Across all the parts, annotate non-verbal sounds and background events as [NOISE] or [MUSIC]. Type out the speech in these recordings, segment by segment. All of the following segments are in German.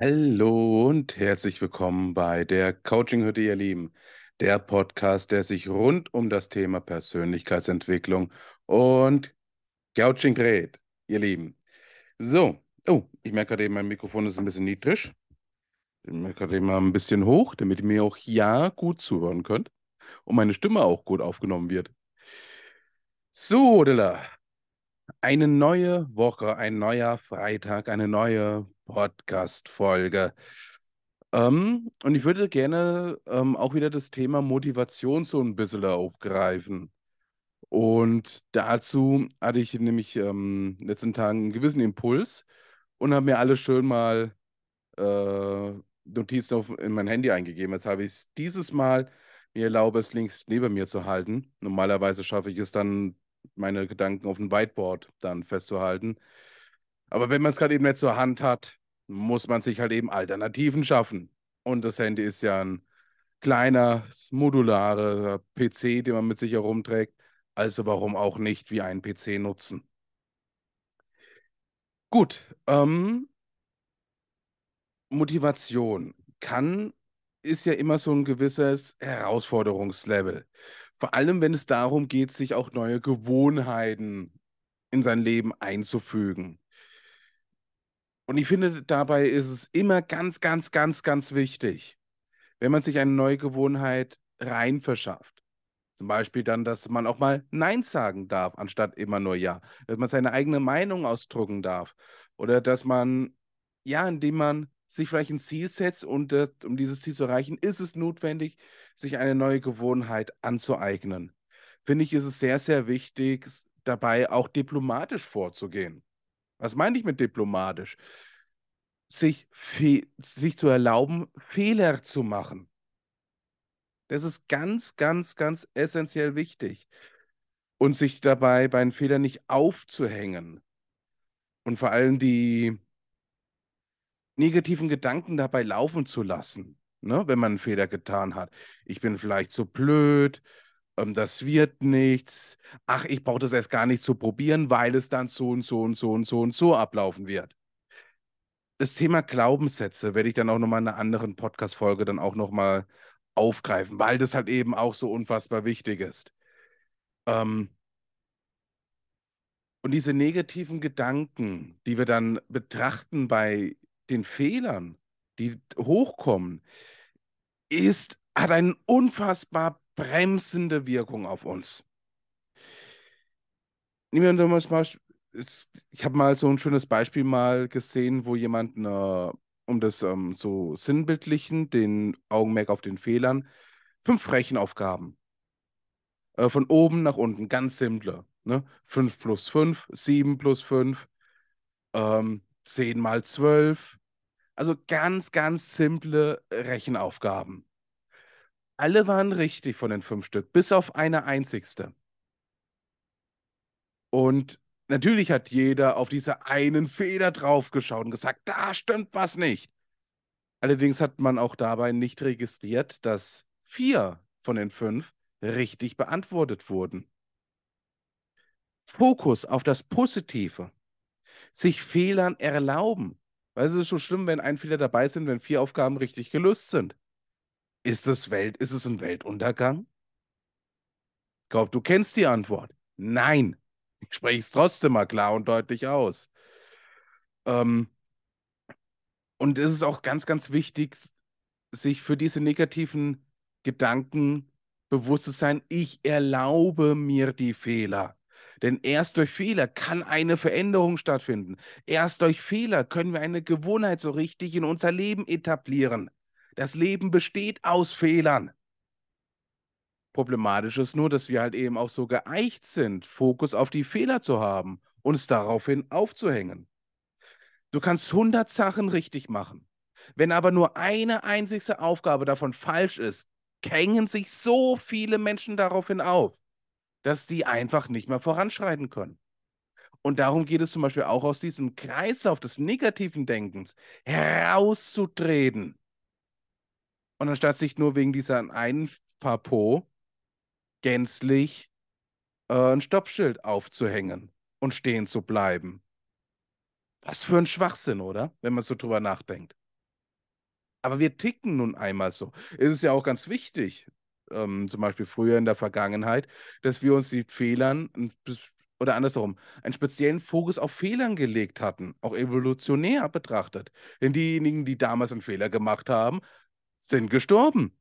Hallo und herzlich willkommen bei der Coaching-Hütte, ihr Lieben. Der Podcast, der sich rund um das Thema Persönlichkeitsentwicklung und Coaching dreht, ihr Lieben. So, oh, ich merke gerade eben, mein Mikrofon ist ein bisschen niedrig. Ich merke gerade eben mal ein bisschen hoch, damit ihr mir auch ja gut zuhören könnt und meine Stimme auch gut aufgenommen wird. So, Dilla, eine neue Woche, ein neuer Freitag, eine neue Podcast-Folge. Ähm, und ich würde gerne ähm, auch wieder das Thema Motivation so ein bisschen aufgreifen. Und dazu hatte ich nämlich ähm, in den letzten Tagen einen gewissen Impuls und habe mir alles schön mal äh, Notizen auf, in mein Handy eingegeben. Jetzt habe ich es dieses Mal mir erlaube, es links neben mir zu halten. Normalerweise schaffe ich es dann, meine Gedanken auf dem Whiteboard dann festzuhalten. Aber wenn man es gerade eben nicht zur Hand hat, muss man sich halt eben Alternativen schaffen. Und das Handy ist ja ein kleiner, modularer PC, den man mit sich herumträgt. Also warum auch nicht wie einen PC nutzen? Gut, ähm, Motivation kann, ist ja immer so ein gewisses Herausforderungslevel. Vor allem, wenn es darum geht, sich auch neue Gewohnheiten in sein Leben einzufügen. Und ich finde, dabei ist es immer ganz, ganz, ganz, ganz wichtig, wenn man sich eine neue Gewohnheit rein verschafft. Zum Beispiel dann, dass man auch mal Nein sagen darf, anstatt immer nur Ja. Dass man seine eigene Meinung ausdrucken darf. Oder dass man, ja, indem man sich vielleicht ein Ziel setzt und äh, um dieses Ziel zu erreichen, ist es notwendig, sich eine neue Gewohnheit anzueignen. Finde ich, ist es sehr, sehr wichtig, dabei auch diplomatisch vorzugehen. Was meine ich mit diplomatisch? Sich, sich zu erlauben, Fehler zu machen. Das ist ganz, ganz, ganz essentiell wichtig. Und sich dabei bei den Fehlern nicht aufzuhängen. Und vor allem die negativen Gedanken dabei laufen zu lassen, ne, wenn man einen Fehler getan hat. Ich bin vielleicht zu blöd, das wird nichts. Ach, ich brauche das erst gar nicht zu probieren, weil es dann so und so und so und so und so ablaufen wird. Das Thema Glaubenssätze werde ich dann auch nochmal in einer anderen Podcast-Folge dann auch nochmal aufgreifen, weil das halt eben auch so unfassbar wichtig ist. Ähm, und diese negativen Gedanken, die wir dann betrachten bei den Fehlern, die hochkommen, ist, hat eine unfassbar bremsende Wirkung auf uns. Nehmen wir mal, ich habe mal so ein schönes Beispiel mal gesehen, wo jemand, eine, um das ähm, so sinnbildlichen, den Augenmerk auf den Fehlern, fünf Rechenaufgaben. Äh, von oben nach unten, ganz simple. Ne? 5 plus 5, 7 plus 5, ähm, 10 mal 12. Also ganz, ganz simple Rechenaufgaben. Alle waren richtig von den fünf Stück, bis auf eine einzigste. Und natürlich hat jeder auf diese einen Feder draufgeschaut und gesagt, da stimmt was nicht. Allerdings hat man auch dabei nicht registriert, dass vier von den fünf richtig beantwortet wurden. Fokus auf das Positive. Sich Fehlern erlauben. Weil es ist schon schlimm, wenn ein Fehler dabei sind, wenn vier Aufgaben richtig gelöst sind. Ist es Welt, ist es ein Weltuntergang? Ich glaube, du kennst die Antwort. Nein. Ich spreche es trotzdem mal klar und deutlich aus. Ähm, und es ist auch ganz, ganz wichtig, sich für diese negativen Gedanken bewusst zu sein, ich erlaube mir die Fehler. Denn erst durch Fehler kann eine Veränderung stattfinden. Erst durch Fehler können wir eine Gewohnheit so richtig in unser Leben etablieren. Das Leben besteht aus Fehlern. Problematisch ist nur, dass wir halt eben auch so geeicht sind, Fokus auf die Fehler zu haben, uns daraufhin aufzuhängen. Du kannst 100 Sachen richtig machen. Wenn aber nur eine einzige Aufgabe davon falsch ist, hängen sich so viele Menschen daraufhin auf, dass die einfach nicht mehr voranschreiten können. Und darum geht es zum Beispiel auch aus diesem Kreislauf des negativen Denkens herauszutreten. Und anstatt sich nur wegen dieser einen Paar Po gänzlich äh, ein Stoppschild aufzuhängen und stehen zu bleiben. Was für ein Schwachsinn, oder? Wenn man so drüber nachdenkt. Aber wir ticken nun einmal so. Es ist ja auch ganz wichtig, ähm, zum Beispiel früher in der Vergangenheit, dass wir uns die Fehlern oder andersherum einen speziellen Fokus auf Fehlern gelegt hatten, auch evolutionär betrachtet. Denn diejenigen, die damals einen Fehler gemacht haben, sind gestorben.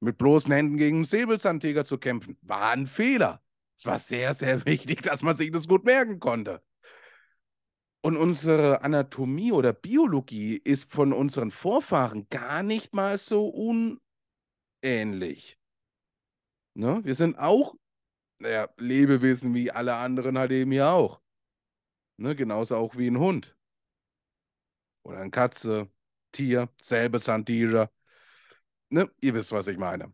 Mit bloßen Händen gegen einen Säbelzahntiger zu kämpfen, war ein Fehler. Es war sehr, sehr [LAUGHS] wichtig, dass man sich das gut merken konnte. Und unsere Anatomie oder Biologie ist von unseren Vorfahren gar nicht mal so unähnlich. Ne? Wir sind auch naja, Lebewesen wie alle anderen halt eben hier auch. Ne? Genauso auch wie ein Hund. Oder eine Katze, Tier, Säbelzahntiger. Ne? Ihr wisst, was ich meine.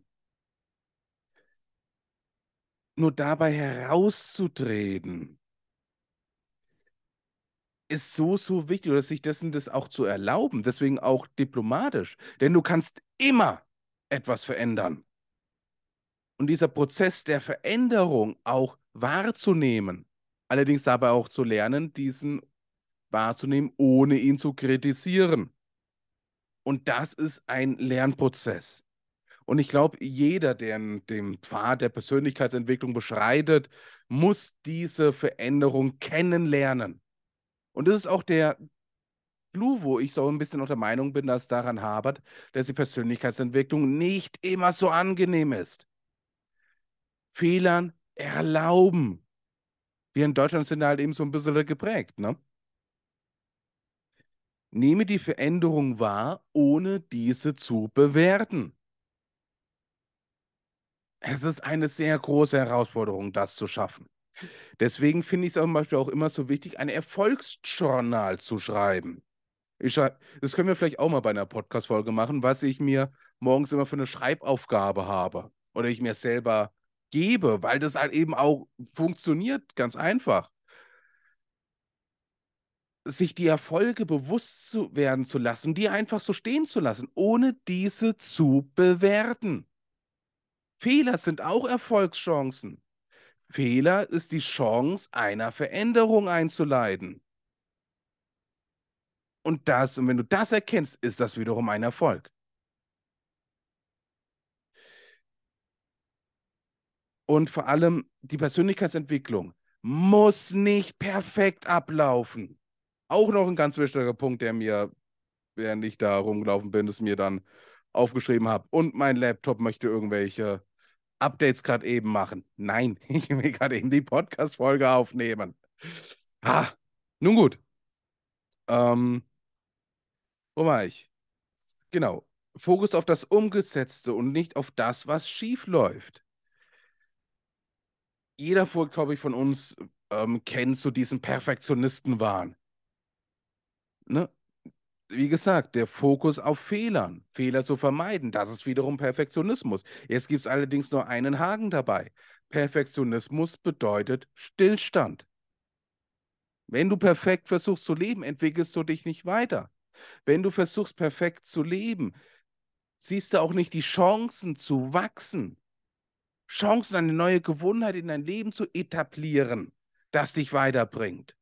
Nur dabei herauszutreten, ist so, so wichtig, oder sich dessen das auch zu erlauben, deswegen auch diplomatisch. Denn du kannst immer etwas verändern. Und dieser Prozess der Veränderung auch wahrzunehmen, allerdings dabei auch zu lernen, diesen wahrzunehmen, ohne ihn zu kritisieren. Und das ist ein Lernprozess. Und ich glaube, jeder, der den Pfad der Persönlichkeitsentwicklung beschreitet, muss diese Veränderung kennenlernen. Und das ist auch der Clou, wo ich so ein bisschen unter Meinung bin, dass daran habert, dass die Persönlichkeitsentwicklung nicht immer so angenehm ist. Fehlern erlauben. Wir in Deutschland sind halt eben so ein bisschen geprägt, ne? Nehme die Veränderung wahr, ohne diese zu bewerten. Es ist eine sehr große Herausforderung, das zu schaffen. Deswegen finde ich es zum Beispiel auch immer so wichtig, ein Erfolgsjournal zu schreiben. Ich schreib, das können wir vielleicht auch mal bei einer Podcast-Folge machen, was ich mir morgens immer für eine Schreibaufgabe habe oder ich mir selber gebe, weil das halt eben auch funktioniert, ganz einfach. Sich die Erfolge bewusst zu werden zu lassen, die einfach so stehen zu lassen, ohne diese zu bewerten. Fehler sind auch Erfolgschancen. Fehler ist die Chance, einer Veränderung einzuleiten. Und das, und wenn du das erkennst, ist das wiederum ein Erfolg. Und vor allem die Persönlichkeitsentwicklung muss nicht perfekt ablaufen. Auch noch ein ganz wichtiger Punkt, der mir, während ich da rumgelaufen bin, es mir dann aufgeschrieben habe. Und mein Laptop möchte irgendwelche Updates gerade eben machen. Nein, [LAUGHS] ich will gerade eben die Podcast-Folge aufnehmen. Ah, nun gut. Ähm, wo war ich? Genau. Fokus auf das Umgesetzte und nicht auf das, was schief läuft. Jeder, glaube ich, von uns ähm, kennt so diesen Perfektionistenwahn. Ne? wie gesagt, der Fokus auf Fehlern, Fehler zu vermeiden, das ist wiederum Perfektionismus. Jetzt gibt es allerdings nur einen Haken dabei. Perfektionismus bedeutet Stillstand. Wenn du perfekt versuchst zu leben, entwickelst du dich nicht weiter. Wenn du versuchst, perfekt zu leben, siehst du auch nicht die Chancen zu wachsen. Chancen, eine neue Gewohnheit in dein Leben zu etablieren, das dich weiterbringt.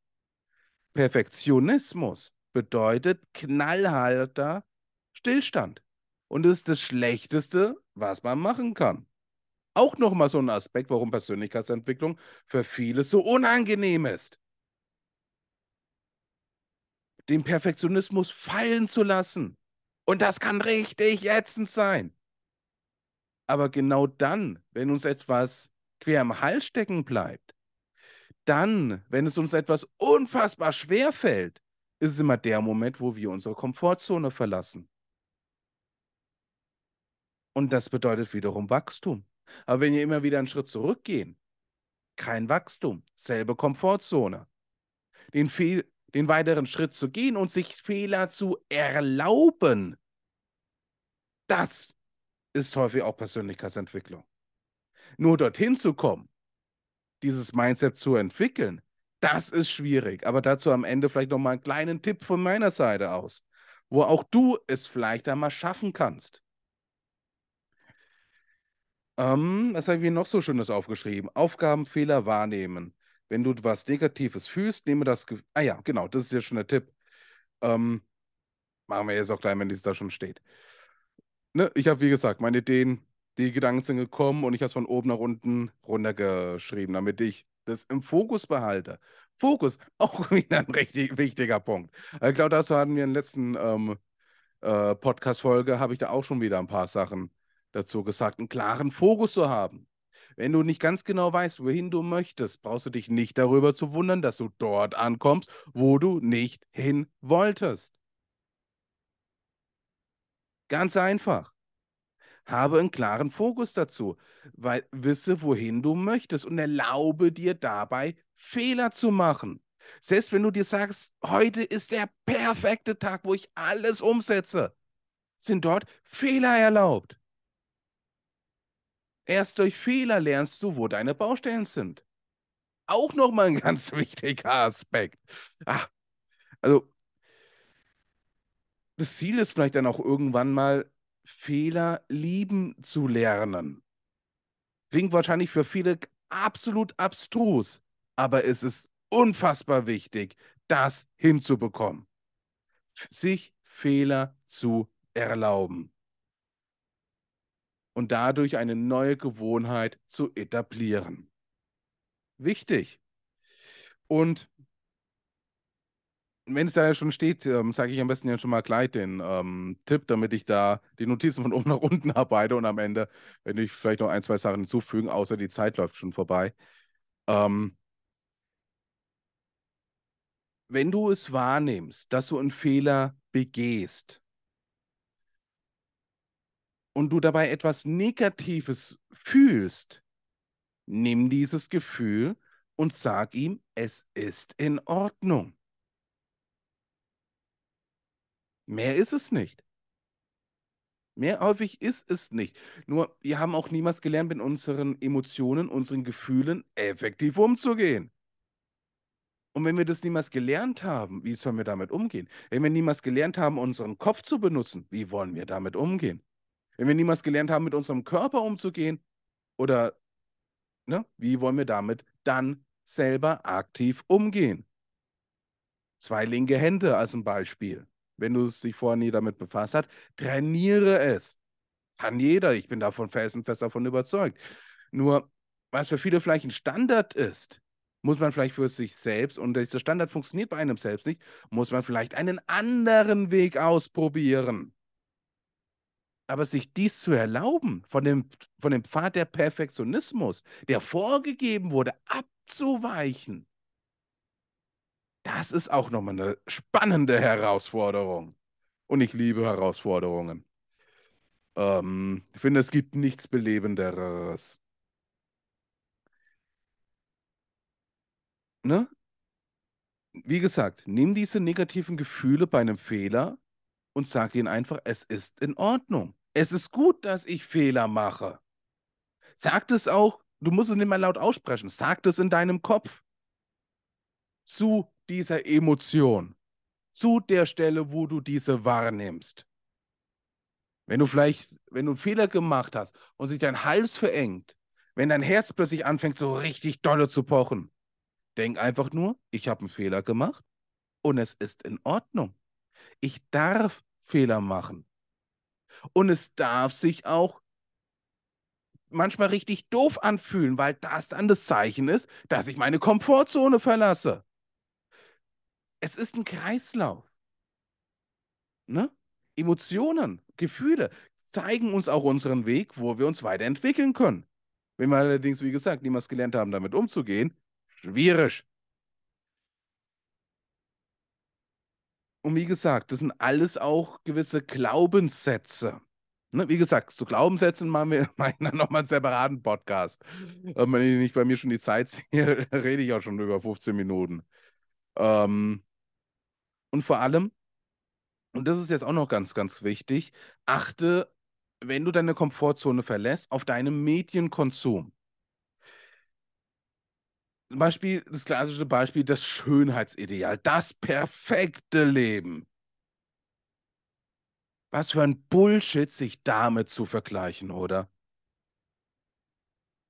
Perfektionismus bedeutet knallharter Stillstand. Und das ist das Schlechteste, was man machen kann. Auch nochmal so ein Aspekt, warum Persönlichkeitsentwicklung für viele so unangenehm ist. Den Perfektionismus fallen zu lassen. Und das kann richtig ätzend sein. Aber genau dann, wenn uns etwas quer im Hals stecken bleibt, dann, wenn es uns etwas unfassbar schwer fällt, ist immer der Moment, wo wir unsere Komfortzone verlassen. Und das bedeutet wiederum Wachstum. Aber wenn wir immer wieder einen Schritt zurückgehen, kein Wachstum, selbe Komfortzone. Den, Fehl, den weiteren Schritt zu gehen und sich Fehler zu erlauben, das ist häufig auch Persönlichkeitsentwicklung. Nur dorthin zu kommen, dieses Mindset zu entwickeln, das ist schwierig, aber dazu am Ende vielleicht noch mal einen kleinen Tipp von meiner Seite aus, wo auch du es vielleicht einmal schaffen kannst. Ähm, was habe ich mir noch so Schönes aufgeschrieben? Aufgabenfehler wahrnehmen. Wenn du was Negatives fühlst, nehme das. Ge ah ja, genau, das ist ja schon der Tipp. Ähm, Machen wir jetzt auch gleich, wenn es da schon steht. Ne? Ich habe, wie gesagt, meine Ideen, die Gedanken sind gekommen und ich habe es von oben nach unten runtergeschrieben, damit ich das im Fokus behalte. Fokus, [LAUGHS] auch wieder ein richtig wichtiger Punkt. Ich glaube, dazu hatten wir in der letzten ähm, äh, Podcast-Folge, habe ich da auch schon wieder ein paar Sachen dazu gesagt, einen klaren Fokus zu haben. Wenn du nicht ganz genau weißt, wohin du möchtest, brauchst du dich nicht darüber zu wundern, dass du dort ankommst, wo du nicht hin wolltest. Ganz einfach. Habe einen klaren Fokus dazu, weil wisse, wohin du möchtest und erlaube dir dabei, Fehler zu machen. Selbst wenn du dir sagst, heute ist der perfekte Tag, wo ich alles umsetze, sind dort Fehler erlaubt. Erst durch Fehler lernst du, wo deine Baustellen sind. Auch nochmal ein [LAUGHS] ganz wichtiger Aspekt. Ach, also, das Ziel ist vielleicht dann auch irgendwann mal, Fehler lieben zu lernen. Klingt wahrscheinlich für viele absolut abstrus, aber es ist unfassbar wichtig, das hinzubekommen. Sich Fehler zu erlauben. Und dadurch eine neue Gewohnheit zu etablieren. Wichtig. Und wenn es da ja schon steht, ähm, sage ich am besten ja schon mal gleich den ähm, Tipp, damit ich da die Notizen von oben [LAUGHS] nach unten arbeite und am Ende, wenn ich vielleicht noch ein, zwei Sachen hinzufügen, außer die Zeit läuft schon vorbei. Ähm, wenn du es wahrnimmst, dass du einen Fehler begehst und du dabei etwas Negatives fühlst, nimm dieses Gefühl und sag ihm, es ist in Ordnung. Mehr ist es nicht. Mehr häufig ist es nicht. Nur, wir haben auch niemals gelernt, mit unseren Emotionen, unseren Gefühlen effektiv umzugehen. Und wenn wir das niemals gelernt haben, wie sollen wir damit umgehen? Wenn wir niemals gelernt haben, unseren Kopf zu benutzen, wie wollen wir damit umgehen? Wenn wir niemals gelernt haben, mit unserem Körper umzugehen, oder ne, wie wollen wir damit dann selber aktiv umgehen? Zwei linke Hände als ein Beispiel wenn du es dich vorher nie damit befasst hast, trainiere es. Kann jeder, ich bin davon felsenfest davon überzeugt. Nur, was für viele vielleicht ein Standard ist, muss man vielleicht für sich selbst, und dieser Standard funktioniert bei einem selbst nicht, muss man vielleicht einen anderen Weg ausprobieren. Aber sich dies zu erlauben, von dem, von dem Pfad der Perfektionismus, der vorgegeben wurde, abzuweichen, das ist auch nochmal eine spannende Herausforderung. Und ich liebe Herausforderungen. Ähm, ich finde, es gibt nichts Belebenderes. Ne? Wie gesagt, nimm diese negativen Gefühle bei einem Fehler und sag ihnen einfach, es ist in Ordnung. Es ist gut, dass ich Fehler mache. Sag es auch, du musst es nicht mal laut aussprechen, sag es in deinem Kopf zu dieser Emotion, zu der Stelle, wo du diese wahrnimmst. Wenn du vielleicht, wenn du einen Fehler gemacht hast und sich dein Hals verengt, wenn dein Herz plötzlich anfängt, so richtig dolle zu pochen, denk einfach nur, ich habe einen Fehler gemacht und es ist in Ordnung. Ich darf Fehler machen. Und es darf sich auch manchmal richtig doof anfühlen, weil das dann das Zeichen ist, dass ich meine Komfortzone verlasse. Es ist ein Kreislauf. Ne? Emotionen, Gefühle zeigen uns auch unseren Weg, wo wir uns weiterentwickeln können. Wenn wir allerdings, wie gesagt, niemals gelernt haben, damit umzugehen, schwierig. Und wie gesagt, das sind alles auch gewisse Glaubenssätze. Ne, wie gesagt, zu Glaubenssätzen machen wir [LAUGHS] dann nochmal einen separaten Podcast. [LAUGHS] Ähm, wenn ich nicht bei mir schon die Zeit sehe, [LAUGHS] rede ich auch schon über 15 Minuten. Ähm, und vor allem, und das ist jetzt auch noch ganz, ganz wichtig, achte, wenn du deine Komfortzone verlässt, auf deinen Medienkonsum. Zum Beispiel, das klassische Beispiel, das Schönheitsideal, das perfekte Leben. Was für ein Bullshit, sich damit zu vergleichen, oder?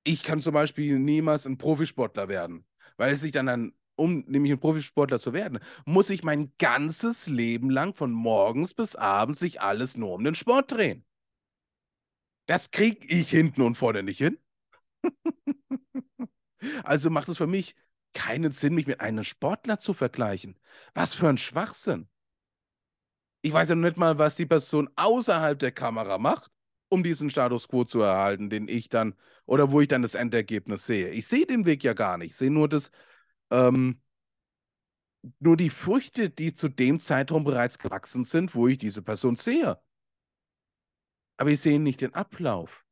Ich kann zum Beispiel niemals ein Profisportler werden, weil es sich dann, dann um nämlich ein Profisportler zu werden, muss ich mein ganzes Leben lang von morgens bis abends sich alles nur um den Sport drehen. Das kriege ich hinten und vorne nicht hin. [LAUGHS] also macht es für mich keinen Sinn, mich mit einem Sportler zu vergleichen. Was für ein Schwachsinn. Ich weiß ja noch nicht mal, was die Person außerhalb der Kamera macht, um diesen Status quo zu erhalten, den ich dann oder wo ich dann das Endergebnis sehe. Ich sehe den Weg ja gar nicht. Ich sehe nur das, ähm, nur die Früchte, die zu dem Zeitraum bereits gewachsen sind, wo ich diese Person sehe. Aber ich sehe nicht den Ablauf.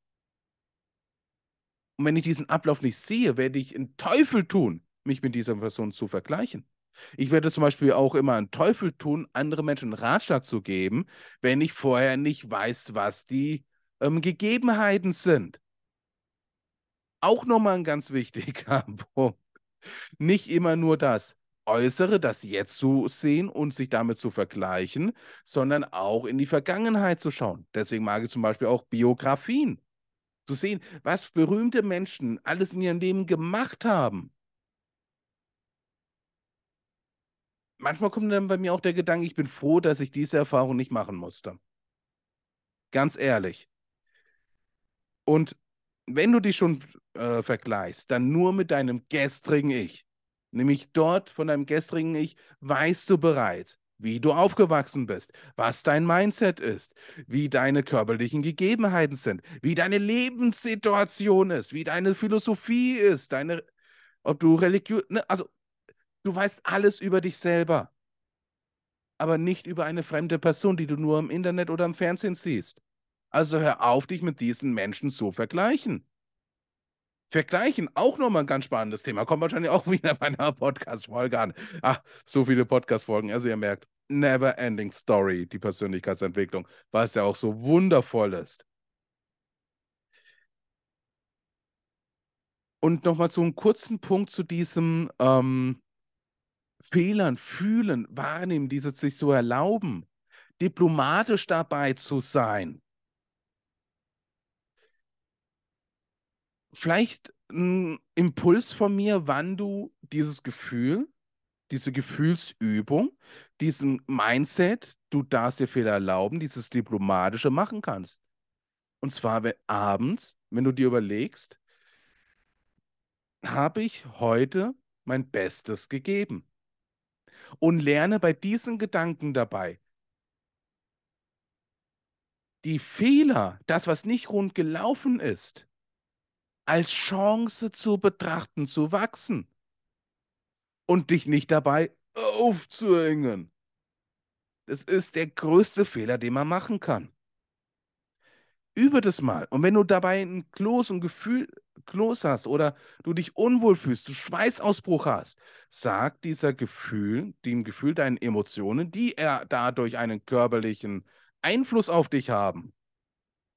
Und wenn ich diesen Ablauf nicht sehe, werde ich einen Teufel tun, mich mit dieser Person zu vergleichen. Ich werde zum Beispiel auch immer einen Teufel tun, andere Menschen einen Ratschlag zu geben, wenn ich vorher nicht weiß, was die ähm, Gegebenheiten sind. Auch nochmal ein ganz wichtiger [LAUGHS] Punkt. Nicht immer nur das Äußere, das jetzt zu sehen und sich damit zu vergleichen, sondern auch in die Vergangenheit zu schauen. Deswegen mag ich zum Beispiel auch Biografien. Zu sehen, was berühmte Menschen alles in ihrem Leben gemacht haben. Manchmal kommt dann bei mir auch der Gedanke, ich bin froh, dass ich diese Erfahrung nicht machen musste. Ganz ehrlich. Und wenn du dich schon äh, vergleichst, dann nur mit deinem gestrigen Ich. Nämlich dort von deinem gestrigen Ich weißt du bereits, wie du aufgewachsen bist, was dein Mindset ist, wie deine körperlichen Gegebenheiten sind, wie deine Lebenssituation ist, wie deine Philosophie ist, deine, ob du religiös, ne, also du weißt alles über dich selber, aber nicht über eine fremde Person, die du nur im Internet oder im Fernsehen siehst. Also hör auf, dich mit diesen Menschen zu vergleichen. Vergleichen, auch nochmal ein ganz spannendes Thema. Kommt wahrscheinlich auch [LAUGHS] wieder bei einer Podcast-Folge an. Ach, so viele Podcast-Folgen. Also ihr merkt, never ending story, die Persönlichkeitsentwicklung, es ja auch so wundervoll ist. Und nochmal so einen kurzen Punkt zu diesem ähm, Fehlern, fühlen, wahrnehmen, diese sich zu erlauben, diplomatisch dabei zu sein. Vielleicht ein Impuls von mir, wann du dieses Gefühl, diese Gefühlsübung, diesen Mindset, du darfst dir Fehler erlauben, dieses Diplomatische machen kannst. Und zwar wenn, abends, wenn du dir überlegst, habe ich heute mein Bestes gegeben. Und lerne bei diesen Gedanken dabei, die Fehler, das, was nicht rund gelaufen ist, als Chance zu betrachten, zu wachsen und dich nicht dabei aufzuhängen. Das ist der größte Fehler, den man machen kann. Übe das mal. Und wenn du dabei ein Kloß und Gefühl, Kloß hast oder du dich unwohl fühlst, du Schweißausbruch hast, sag dieser Gefühl, dem Gefühl deinen Emotionen, die er dadurch einen körperlichen Einfluss auf dich haben.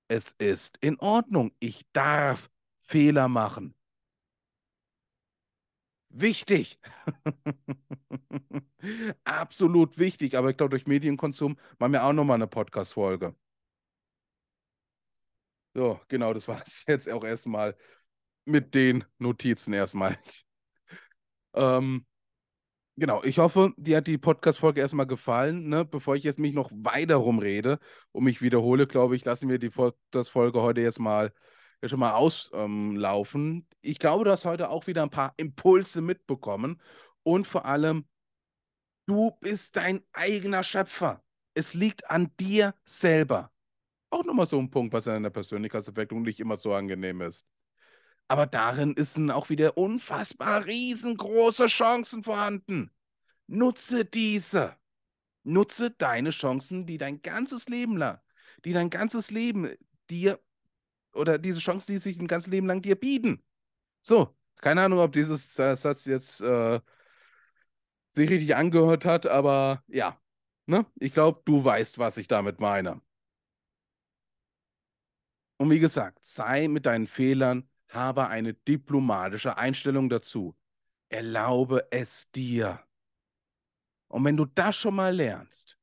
Es ist in Ordnung. Ich darf Fehler machen. Wichtig. [LAUGHS] Absolut wichtig. Aber ich glaube, durch Medienkonsum machen wir auch nochmal eine Podcast-Folge. So, genau, das war es [LAUGHS] jetzt auch erstmal mit den Notizen erstmal. [LAUGHS] ähm, genau, ich hoffe, dir hat die Podcast-Folge erstmal gefallen. Ne? Bevor ich jetzt mich noch weiter rumrede und mich wiederhole, glaube ich, lassen wir die Podcast-Folge heute jetzt mal ja schon mal auslaufen. Ähm, ich glaube, du hast heute auch wieder ein paar Impulse mitbekommen und vor allem, du bist dein eigener Schöpfer. Es liegt an dir selber. Auch nochmal so ein Punkt, was in der Persönlichkeitsentwicklung nicht immer so angenehm ist. Aber darin sind auch wieder unfassbar riesengroße Chancen vorhanden. Nutze diese. Nutze deine Chancen, die dein ganzes Leben lang, die dein ganzes Leben dir oder diese Chancen, die sich ein ganzes Leben lang dir bieten. So, keine Ahnung, ob dieses Satz jetzt äh, sich richtig angehört hat, aber ja, ne? Ich glaube, du weißt, was ich damit meine. Und wie gesagt, sei mit deinen Fehlern, habe eine diplomatische Einstellung dazu. Erlaube es dir. Und wenn du das schon mal lernst,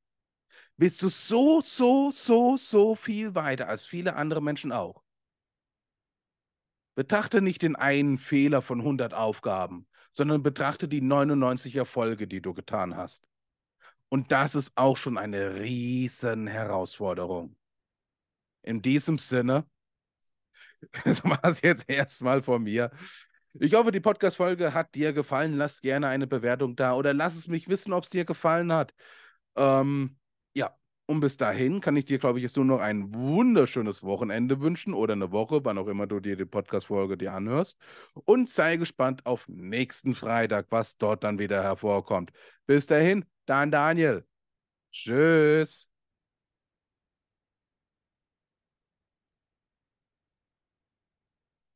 bist du so, so, so, so viel weiter als viele andere Menschen auch. Betrachte nicht den einen Fehler von 100 Aufgaben, sondern betrachte die 99 Erfolge, die du getan hast. Und das ist auch schon eine riesen Herausforderung. In diesem Sinne, [LAUGHS] das war es jetzt erstmal von mir. Ich hoffe, die Podcast-Folge hat dir gefallen. Lass gerne eine Bewertung da oder lass es mich wissen, ob es dir gefallen hat. Ähm, und bis dahin kann ich dir, glaube ich, jetzt nur noch ein wunderschönes Wochenende wünschen oder eine Woche, wann auch immer du dir die Podcast-Folge dir anhörst. Und sei gespannt auf nächsten Freitag, was dort dann wieder hervorkommt. Bis dahin, dein Daniel. Tschüss.